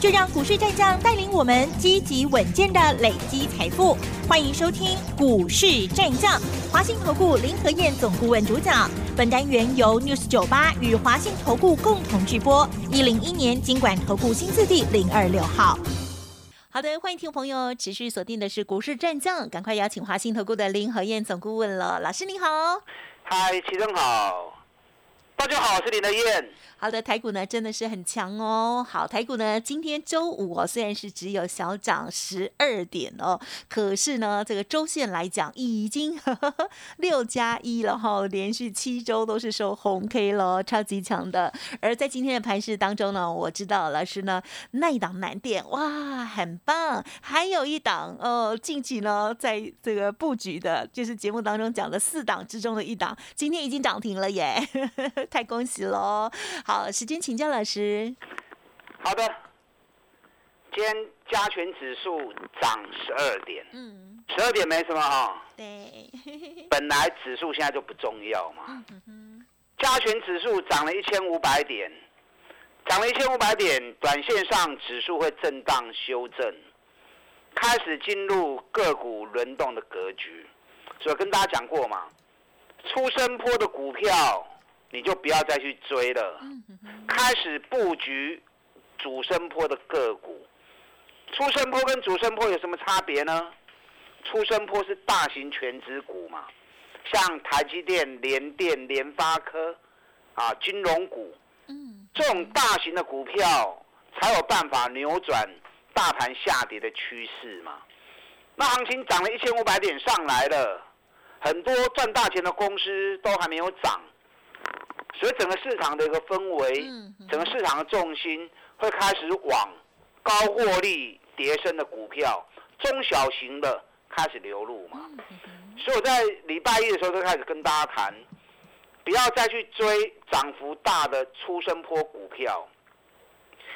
就让股市战将带领我们积极稳健的累积财富。欢迎收听《股市战将》，华信投顾林和燕总顾问主讲。本单元由 News 九八与华信投顾共同制播。一零一年经管投顾新字第零二六号。好的，欢迎听众朋友持续锁定的是股市战将，赶快邀请华信投顾的林和燕总顾问了。老师你好，嗨，齐总好，大家好，我是林德燕。好的，台股呢真的是很强哦。好，台股呢今天周五哦，虽然是只有小涨十二点哦，可是呢这个周线来讲已经 六加一了哈，连续七周都是收红 K 了，超级强的。而在今天的盘市当中呢，我知道老师呢那一档难点哇很棒，还有一档哦近期呢在这个布局的，就是节目当中讲的四档之中的一档，今天已经涨停了耶，太恭喜了。好，时间请教老师。好的，今天加权指数涨十二点，嗯，十二点没什么哈。对。本来指数现在就不重要嘛。嗯加权指数涨了一千五百点，涨了一千五百点，短线上指数会震荡修正，开始进入个股轮动的格局。所以跟大家讲过嘛，出生坡的股票。你就不要再去追了，开始布局主升坡的个股。出升坡跟主升坡有什么差别呢？出升坡是大型全值股嘛，像台积电、联电、联发科啊，金融股，这种大型的股票才有办法扭转大盘下跌的趋势嘛。那行情涨了一千五百点上来了，很多赚大钱的公司都还没有涨。所以整个市场的一个氛围，整个市场的重心会开始往高获利叠升的股票、中小型的开始流入嘛。所以我在礼拜一的时候就开始跟大家谈，不要再去追涨幅大的出生坡股票。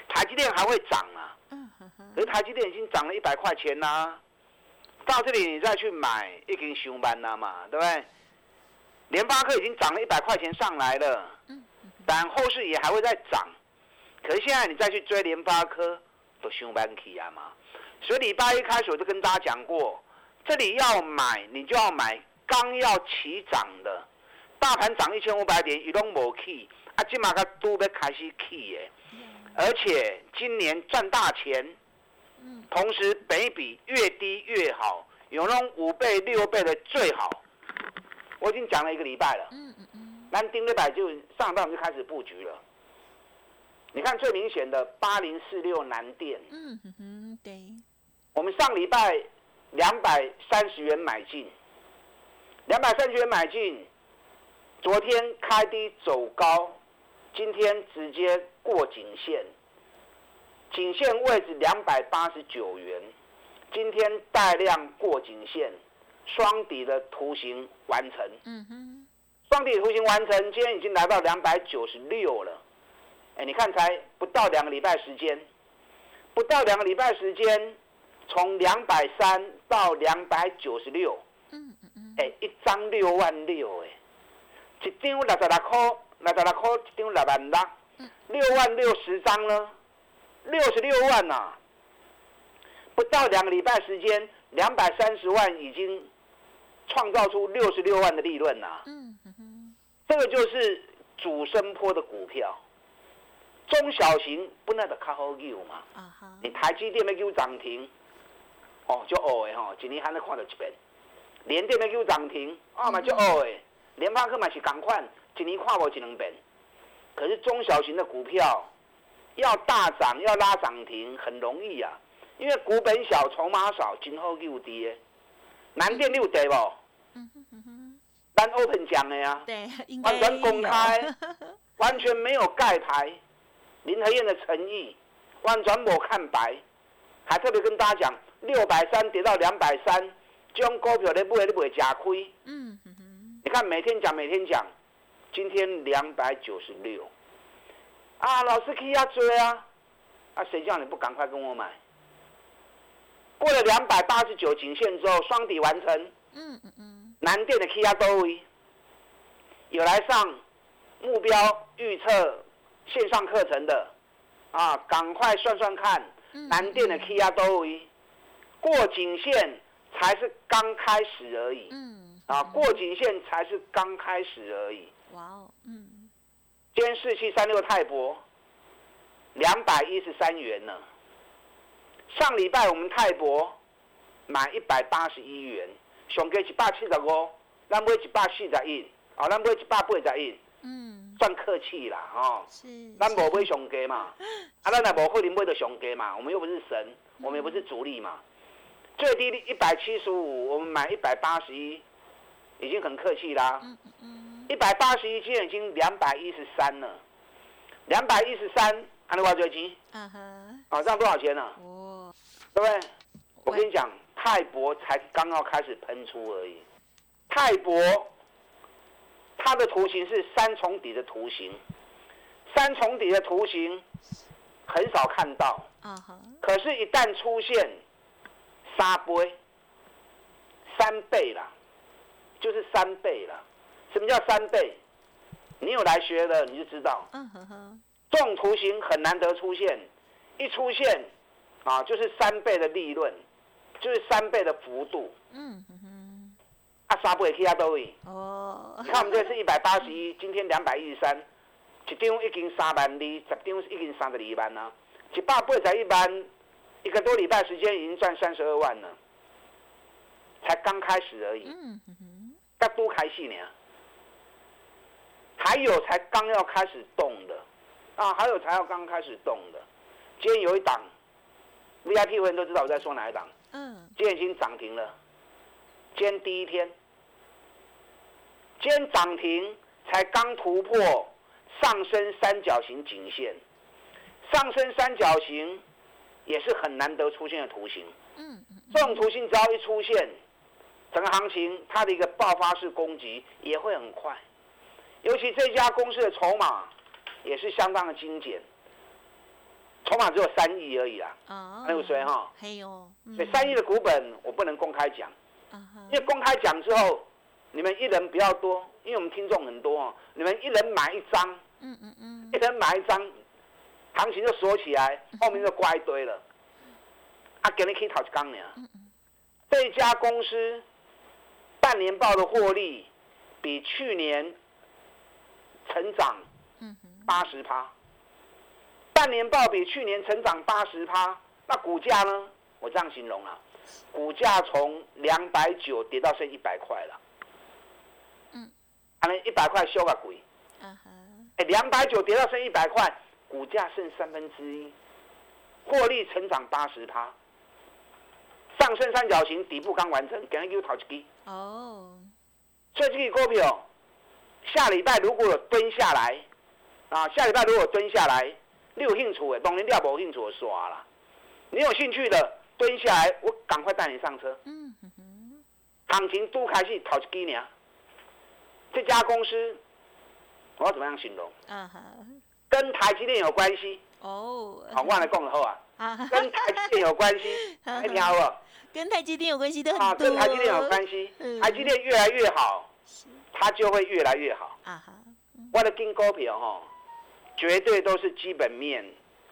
台积电还会涨啊，可是台积电已经涨了一百块钱啦，到这里你再去买，已经上班了嘛，对不对？联发科已经涨了一百块钱上来了，但后市也还会再涨。可是现在你再去追联发科，都凶班起啊嘛。所以礼拜一开始我就跟大家讲过，这里要买你就要买刚要起涨的，大盘涨一千五百点，一动无起，啊，今马个都要开始起耶。而且今年赚大钱，同时本比越低越好，有那种五倍六倍的最好。我已经讲了一个礼拜了，嗯嗯嗯，南丁礼拜就上半就开始布局了。你看最明显的八零四六南电，嗯哼哼，对。我们上礼拜两百三十元买进，两百三十元买进，昨天开低走高，今天直接过颈线，颈线位置两百八十九元，今天带量过颈线。双底的图形完成，嗯哼，双底图形完成，今天已经来到两百九十六了，哎，你看才不到两个礼拜时间，不到两个礼拜时间，从两百三到两百九十六，嗯嗯嗯，哎，一张六万六，哎，一张六十六块，六十六块一张六万六，六万六十张呢，六十六万呐，不到两个礼拜时间，两百三十万已经。创造出六十六万的利润呐，嗯哼，这个就是主升坡的股票，中小型不那的卡好牛嘛，啊哈，你台积电没给我涨停，哦，就哦诶吼，今年还能看到一遍，联电没给我涨停，啊嘛就哦诶，联发科嘛是赶快，今年看无一两遍，可是中小型的股票要大涨要拉涨停很容易啊，因为股本小筹码少，今后又跌。南电六对不？嗯哼嗯哼，单 open 讲的呀，对，完全公开，完全没有盖牌。林和燕的诚意，完全没看白，还特别跟大家讲，六百三跌到两百三，这种股票你不会你不会假亏。嗯哼哼，你看每天讲每天讲，今天两百九十六，啊，老师可以要追啊，啊，谁叫你不赶快跟我买？过了两百八十九颈线之后，双底完成。嗯嗯嗯。南电的 K 压都位有来上目标预测线上课程的啊，赶快算算看，南电的 K 压都位过颈线才是刚开始而已。嗯。啊，过颈线才是刚开始而已。哇哦，嗯。今天四七三六泰博两百一十三元呢。上礼拜我们泰博买一百八十一元，上价一百七十五，咱买一百四十一，哦，咱买一百八十一，嗯，算客气啦，哦，是，咱无买上价嘛，啊，咱也无可能买到上价嘛，我们又不是神，我们也不是主力嘛，最低一百七十五，我们买一百八十一，已经很客气啦，嗯嗯，一百八十一现在已经两百一十三了，两百一十三，看你话多少钱？啊哈，啊，这样多少钱呢？哦对不对？我跟你讲，泰博才刚要开始喷出而已。泰博，它的图形是三重底的图形，三重底的图形很少看到。啊可是，一旦出现三倍，三倍啦，就是三倍了。什么叫三倍？你有来学的，你就知道。嗯哼哼。这种图形很难得出现，一出现。啊，就是三倍的利润，就是三倍的幅度。嗯哼哼。啊，三倍其他都位。哦。你看我们这是一百八十一，今天两百一十三，一张已经三万二，十张已经三十二万了。一百八十一万，一个多礼拜时间已经赚三十二万了，才刚开始而已。嗯哼哼。刚多开戏呢，还有才刚要开始动的，啊，还有才要刚开始动的。今天有一档。VIP 会员都知道我在说哪一档。嗯。今天已经涨停了。今天第一天。今天涨停才刚突破上升三角形颈线。上升三角形也是很难得出现的图形。嗯。这种图形只要一出现，整个行情它的一个爆发式攻击也会很快。尤其这家公司的筹码也是相当的精简。筹码只有三亿而已啦，还有谁哈？还有，所以三亿的股本我不能公开讲，因为公开讲之后，你们一人不要多，因为我们听众很多哦，你们一人买一张，嗯嗯嗯，一人买一张，行情就锁起来，后面就挂一堆了，啊，给你可以讨一缸呢。这家公司半年报的获利比去年成长八十趴。半年报比去年成长八十趴，那股价呢？我这样形容啊，股价从两百九跌到剩一百块了。嗯，可能一百块修个鬼。嗯哼。哎，两百九跌到剩一百块，股价剩三分之一，获利成长八十趴，上升三角形底部刚完成，给人又淘一低。哦。所以这个股票，下礼拜如果有蹲下来，啊，下礼拜如果蹲下来。你有兴趣的，当然你也无兴趣的刷啦。你有兴趣的，蹲下来，我赶快带你上车。嗯哼。行情都开始头一几年，这家公司我要怎么样形容？啊哈。跟台积电有关系。哦。好，我来讲好啊。啊。跟台积电有关系，还听好不？跟台积电有关系的很多。啊，跟台积电有关系。台积电越来越好，它就会越来越好。啊哈。我的金股票哈。绝对都是基本面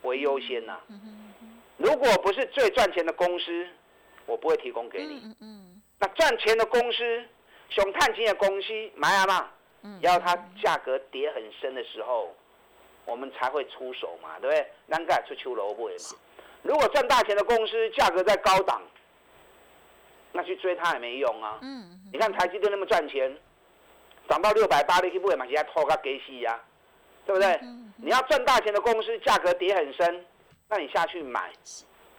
为优先呐。如果不是最赚钱的公司，我不会提供给你。那赚钱的公司，熊探金的公司买啊嘛，要它价格跌很深的时候，我们才会出手嘛，对不对？难盖出秋萝卜嘛。如果赚大钱的公司价格在高档，那去追它也没用啊。嗯你看台积电那么赚钱，涨到六百八，你去买嘛，现在拖个给死呀。对不对？你要赚大钱的公司，价格跌很深，那你下去买，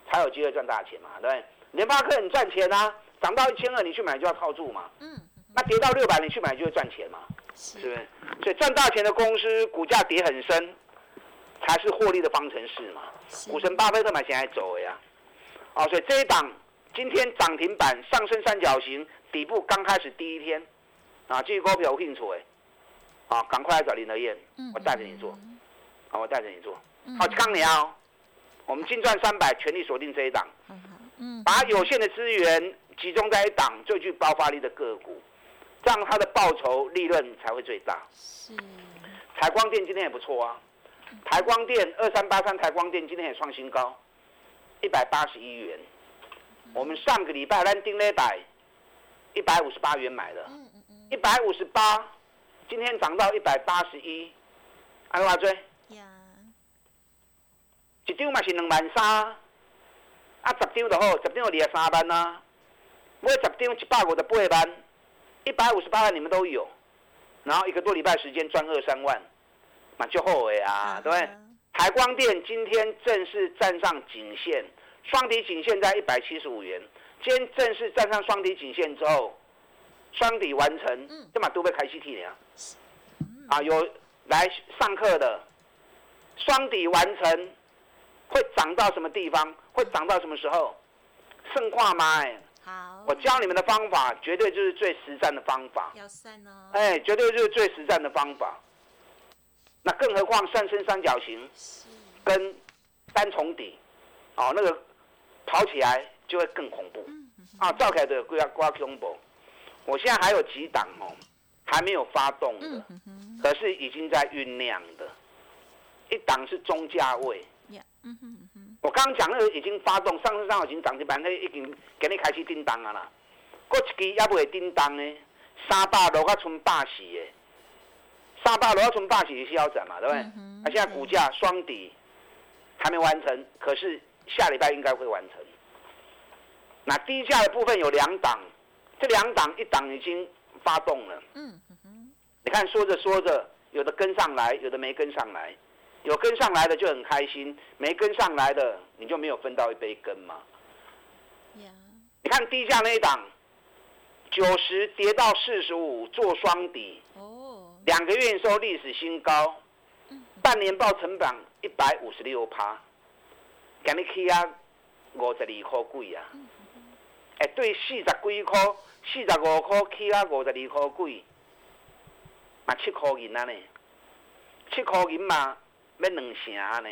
才有机会赚大钱嘛？对联发科你赚钱啊，涨到一千二你去买就要套住嘛。嗯。那跌到六百你去买就会赚钱嘛？是不是？所以赚大钱的公司股价跌很深，才是获利的方程式嘛。股神巴菲特买钱还走呀。哦，所以这一档今天涨停板上升三角形底部刚开始第一天，啊，这股票有兴趣哎。啊，赶快来找林德燕，我带着你做。好，我带着你做。好，康鸟，我们净赚三百，全力锁定这一档。嗯，把有限的资源集中在一档最具爆发力的个股，这样它的报酬利润才会最大。是。台光电今天也不错啊，台光电二三八三，台光电今天也创新高，一百八十一元。我们上个礼拜咱定了百一百五十八元买的，一百五十八，今天涨到一百八十一，安怎追？一张嘛是两万三，啊十张就好，十张就二十三万呐。买十张一百五十八万，一百五十八万你们都有，然后一个多礼拜时间赚二三万，蛮就好诶啊，对不对？台光电今天正式站上颈线，双底颈线在一百七十五元，今天正式站上双底颈线之后，双底完成，这嘛都被开 CT 了啊，有来上课的，双底完成。会涨到什么地方？会涨到什么时候？剩话吗？好，我教你们的方法，绝对就是最实战的方法。要算哦。哎，绝对就是最实战的方法。那更何况上升三角形跟单重底，哦，那个跑起来就会更恐怖。啊，赵凯的挂挂恐怖。我现在还有几档哦，还没有发动的，可是已经在酝酿的。一档是中价位。嗯哼哼，我刚刚讲那个已经发动，上升上已经涨停板，那已经给你开始叮当啊啦。过一支也不会叮当呢，三百落啊剩百四的，三百落啊剩百四是腰斩嘛，对不对？啊，现在股价双底还没完成，可是下礼拜应该会完成。那低价的部分有两档，这两档一档已经发动了。嗯，你看说着说着，有的跟上来，有的没跟上来。有跟上来的就很开心，没跟上来的你就没有分到一杯羹嘛。你看低价那一档，九十跌到四十五做双底，哦，两个月收历史新高，半年报成长一百五十六趴，今日起啊五十二块贵啊，哎，对四十几块、四十五块起啊五十二块几，嘛七块银啊呢，七块银嘛。要两成啊呢，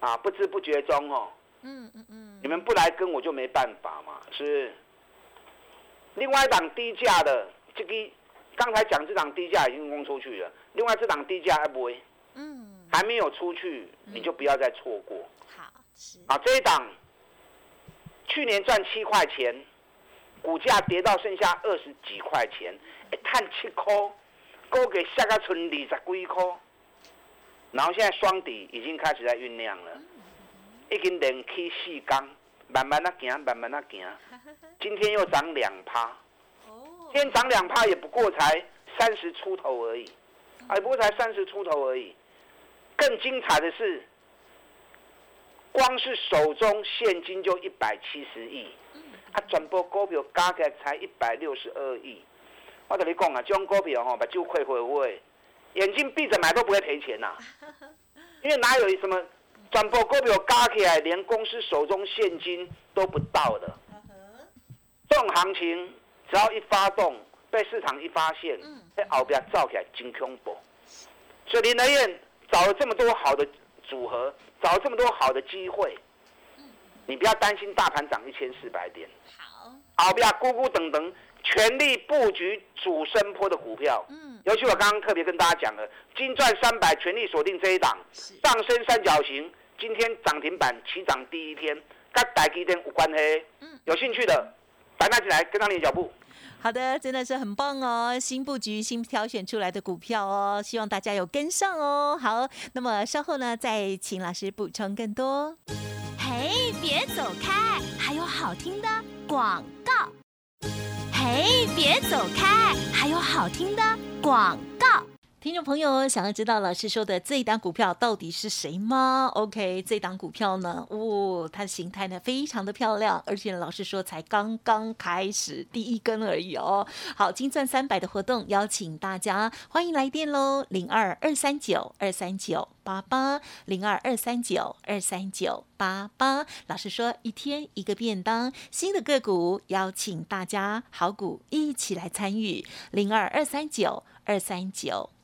啊，不知不觉中哦，嗯嗯嗯，你们不来跟我就没办法嘛，是。另外一档低价的，这个刚才讲这档低价已经攻出去了，另外这档低价还不会，嗯，还没有出去，你就不要再错过。好，是。啊，这一档去年赚七块钱，股价跌到剩下二十几块钱，一探七块，够给下个村二十几块。然后现在双底已经开始在酝酿了，已经连起四缸，慢慢的行，慢慢的行。今天又涨两趴，今天涨两趴也不过才三十出头而已，哎，不过才三十出头而已。更精彩的是，光是手中现金就一百七十亿，啊，全部股票加起来才一百六十二亿。我跟你讲啊，这种股票吼，把酒亏回味。眼睛闭着买都不会赔钱呐，因为哪有什么转播股票加起来连公司手中现金都不到的，这种行情只要一发动，被市场一发现，在后边造起来真恐怖。所以林德燕找了这么多好的组合，找了这么多好的机会，你不要担心大盘涨一千四百点，好，好不要咕咕等等。全力布局主升坡的股票，嗯，尤其我刚刚特别跟大家讲了，金钻三百全力锁定这一档，上升三角形，今天涨停板起涨第一天，跟台积电无关黑，嗯，有兴趣的，打起来跟上你的脚步。好的，真的是很棒哦，新布局、新挑选出来的股票哦，希望大家有跟上哦。好，那么稍后呢，再请老师补充更多。嘿，别走开，还有好听的广告。嘿，别走开！还有好听的广告。听众朋友，想要知道老师说的这一档股票到底是谁吗？OK，这档股票呢，哦，它的形态呢非常的漂亮，而且老师说才刚刚开始第一根而已哦。好，金钻三百的活动，邀请大家欢迎来电喽，零二二三九二三九。八八零二二三九二三九八八，老师说一天一个便当，新的个股邀请大家好股一起来参与，零二二三九二三九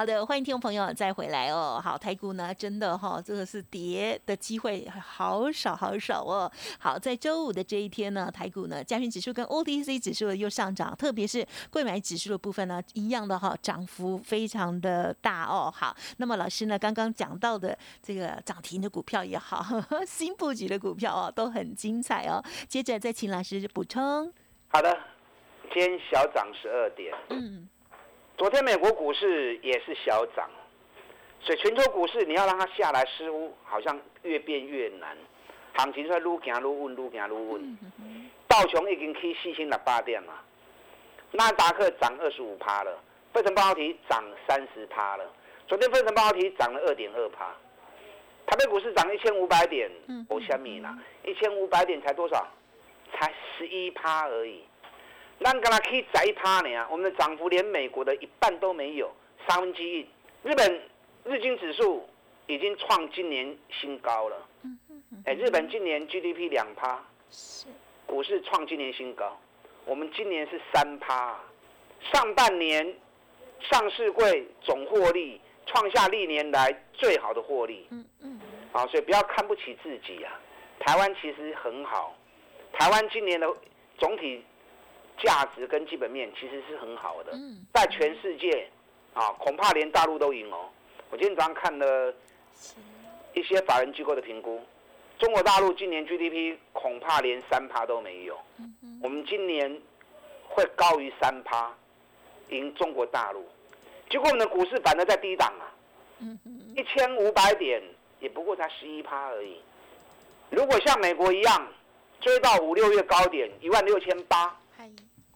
好的，欢迎听众朋友再回来哦。好，台股呢，真的哈，这个是跌的机会好少好少哦。好，在周五的这一天呢，台股呢，加权指数跟 OTC 指数又上涨，特别是贵买指数的部分呢，一样的哈，涨幅非常的大哦。好，那么老师呢，刚刚讲到的这个涨停的股票也好，新布局的股票哦，都很精彩哦。接着再请老师补充。好的，今天小涨十二点。嗯。昨天美国股市也是小涨，所以全球股市你要让它下来，似乎好像越变越难。行情在愈行愈稳，愈行愈稳。道琼已经去四千六八点了，纳达克涨二十五趴了，分成半导体涨三十趴了。昨天分成半导体涨了二点二趴，台北股市涨一千五百点，我虾米啦？一千五百点才多少？才十一趴而已。那刚才可以一趴呢我们的涨幅连美国的一半都没有，三分之一。日本日经指数已经创今年新高了。哎，日本今年 GDP 两趴，股市创今年新高。我们今年是三趴，上半年上市柜总获利创下历年来最好的获利。嗯嗯。啊，所以不要看不起自己啊！台湾其实很好，台湾今年的总体。价值跟基本面其实是很好的，在全世界啊，恐怕连大陆都赢哦。我今天早上看了一些法人机构的评估，中国大陆今年 GDP 恐怕连三趴都没有，我们今年会高于三趴，赢中国大陆。结果我们的股市反而在低档啊，一千五百点也不过才十一趴而已。如果像美国一样追到五六月高点一万六千八。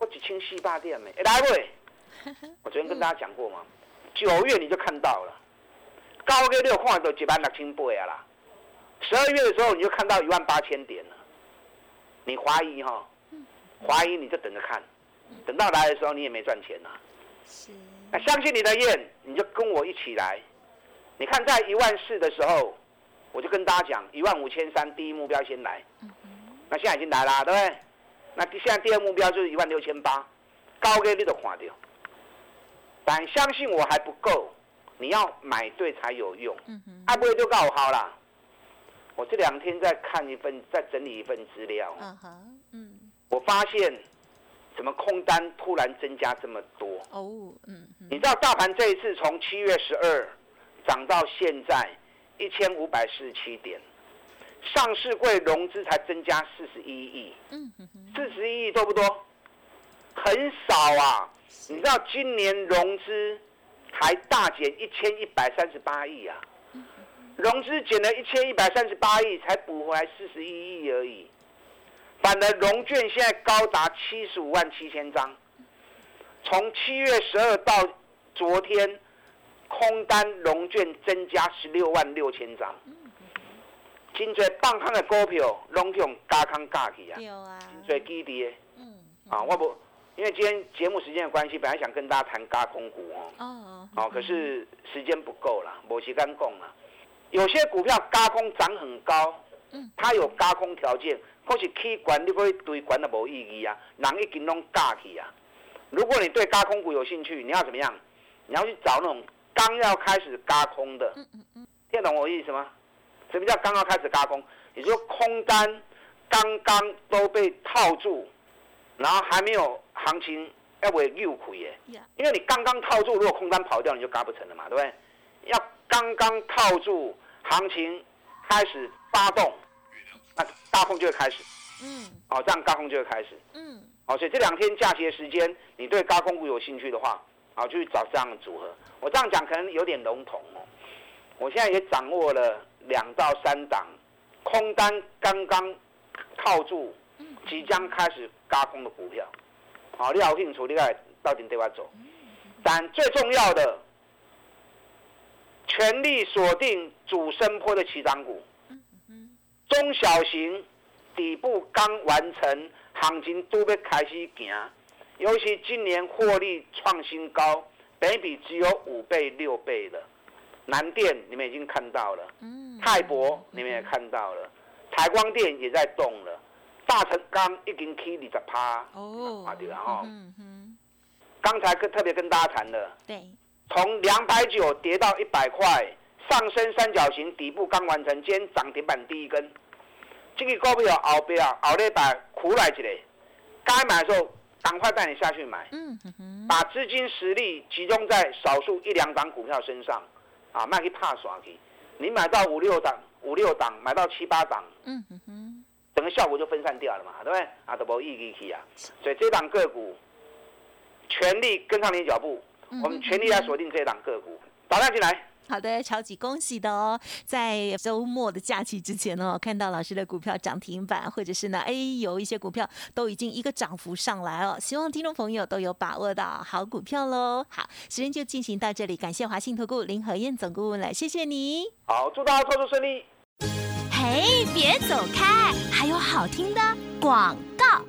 我几千四八店没，来喂！我昨天跟大家讲过嘛，九月你就看到了，高个六看到一万六千八啊啦。十二月的时候你就看到一万八千点了。你怀疑哈？怀疑你就等着看，等到来的时候你也没赚钱呐。是。那相信你的愿，你就跟我一起来。你看在一万四的时候，我就跟大家讲一万五千三，第一目标先来。那现在已经来啦，对不对？那现在第二目标就是一万六千八，高给你都看掉，但相信我还不够，你要买对才有用。嗯哼，爱不会就告我好了。我这两天在看一份，在整理一份资料。嗯哼，嗯，我发现怎么空单突然增加这么多？哦，嗯，你知道大盘这一次从七月十二涨到现在一千五百四十七点。上市柜融资才增加四十一亿，四十一亿多不多？很少啊！你知道今年融资还大减一千一百三十八亿啊，融资减了一千一百三十八亿，才补回来四十一亿而已。反而融券现在高达七十五万七千张，从七月十二到昨天，空单融券增加十六万六千张。真侪放空的股票，拢用加空加去啊！真侪基地的，嗯，啊，我不，因为今天节目时间的关系，本来想跟大家谈加空股哦，哦，哦，可是时间不够了，无时间讲了。有些股票加空涨很高，嗯，它有加空条件，可是去管你可以堆管的无意义啊，人已经拢加去啊。如果你对加空股有兴趣，你要怎么样？你要去找那种刚要开始加空的，嗯嗯嗯，听懂我意思吗？什么叫刚刚开始嘎空？也就说空单刚刚都被套住，然后还没有行情要为入苦耶。因为你刚刚套住，如果空单跑掉，你就嘎不成了嘛，对不对？要刚刚套住，行情开始发动，那大空就会开始。嗯。哦，这样高空就会开始。嗯。哦，所以这两天假期的时间，你对高空股有兴趣的话，啊，就去找这样的组合。我这样讲可能有点笼统哦。我现在也掌握了。两到三档空单刚刚套住，即将开始加空的股票，好，你好清楚，你该到底对我走。但最重要的，全力锁定主升坡的起涨股，中小型底部刚完成，行情都要开始行，尤其今年获利创新高，北比只有五倍六倍了。南电你们已经看到了，泰博你们也看到了，台光电也在动了，大成钢已经起二十趴哦，啊对了哈，刚才跟特别跟大家谈了，对。从两百九跌到一百块，上升三角形底部刚完成，今天涨停板第一根。这个股票后边啊，后礼拜苦来一个，该买的时候赶快带你下去买。嗯把资金实力集中在少数一两档股票身上，啊，卖去怕耍去。你买到五六档，五六档买到七八档，嗯哼哼，整个效果就分散掉了嘛，对不对？啊，都无意义去啊。所以这档个股，全力跟上你脚步。我们全力来锁定这档个股，打量进来。好的，超级恭喜的哦！在周末的假期之前哦，看到老师的股票涨停板，或者是呢，哎，有一些股票都已经一个涨幅上来了。希望听众朋友都有把握到好股票喽。好，时间就进行到这里，感谢华信投顾林和燕总顾问了，谢谢你。好，祝大家操作顺利。嘿，别走开，还有好听的广告。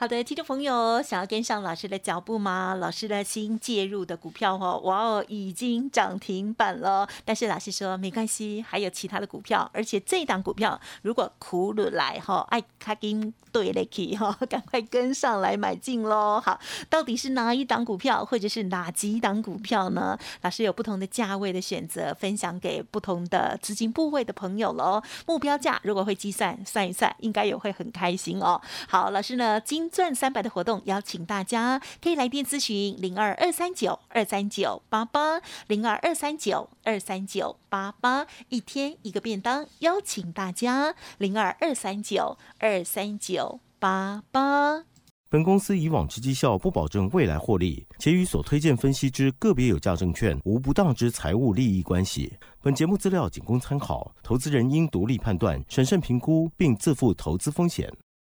好的，听众朋友，想要跟上老师的脚步吗？老师的新介入的股票哦，哇哦，已经涨停板了。但是老师说没关系，还有其他的股票，而且这档股票如果苦了来哈，爱卡金对了去哈，赶快跟上来买进喽。好，到底是哪一档股票，或者是哪几档股票呢？老师有不同的价位的选择，分享给不同的资金部位的朋友喽。目标价如果会计算算一算，应该也会很开心哦。好，老师呢今赚三百的活动，邀请大家可以来电咨询零二二三九二三九八八零二二三九二三九八八，一天一个便当，邀请大家零二二三九二三九八八。本公司以往之绩效不保证未来获利，且与所推荐分析之个别有价证券无不当之财务利益关系。本节目资料仅供参考，投资人应独立判断、审慎评估，并自负投资风险。